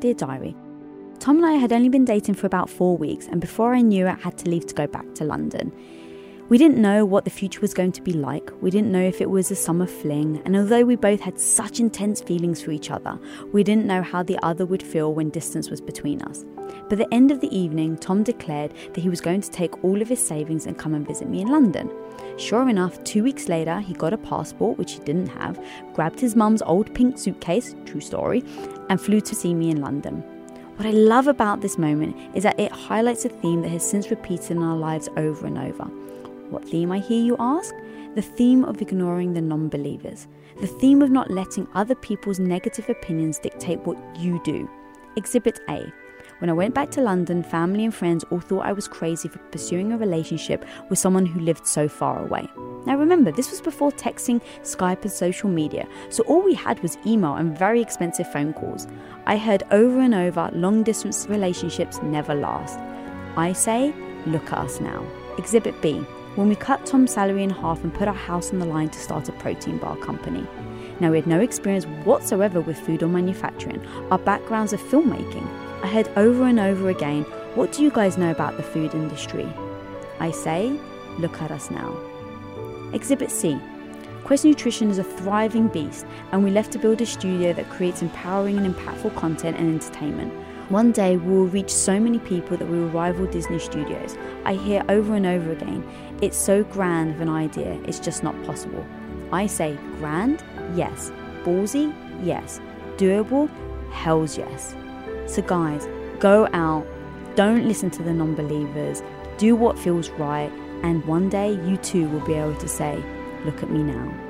Dear Diary. Tom and I had only been dating for about four weeks, and before I knew it, I had to leave to go back to London. We didn't know what the future was going to be like. We didn't know if it was a summer fling, and although we both had such intense feelings for each other, we didn't know how the other would feel when distance was between us. By the end of the evening, Tom declared that he was going to take all of his savings and come and visit me in London. Sure enough, two weeks later, he got a passport, which he didn't have, grabbed his mum's old pink suitcase, true story, and flew to see me in London. What I love about this moment is that it highlights a theme that has since repeated in our lives over and over. What theme, I hear you ask? The theme of ignoring the non believers. The theme of not letting other people's negative opinions dictate what you do. Exhibit A. When I went back to London, family and friends all thought I was crazy for pursuing a relationship with someone who lived so far away. Now remember, this was before texting, Skype, and social media, so all we had was email and very expensive phone calls. I heard over and over long distance relationships never last. I say, look at us now. Exhibit B when we cut Tom's salary in half and put our house on the line to start a protein bar company. Now, we had no experience whatsoever with food or manufacturing. Our backgrounds are filmmaking. I heard over and over again, What do you guys know about the food industry? I say, Look at us now. Exhibit C Quest Nutrition is a thriving beast, and we left to build a studio that creates empowering and impactful content and entertainment. One day we will reach so many people that we will rival Disney Studios. I hear over and over again, it's so grand of an idea, it's just not possible. I say, grand? Yes. Ballsy? Yes. Doable? Hell's yes. So, guys, go out, don't listen to the non believers, do what feels right, and one day you too will be able to say, Look at me now.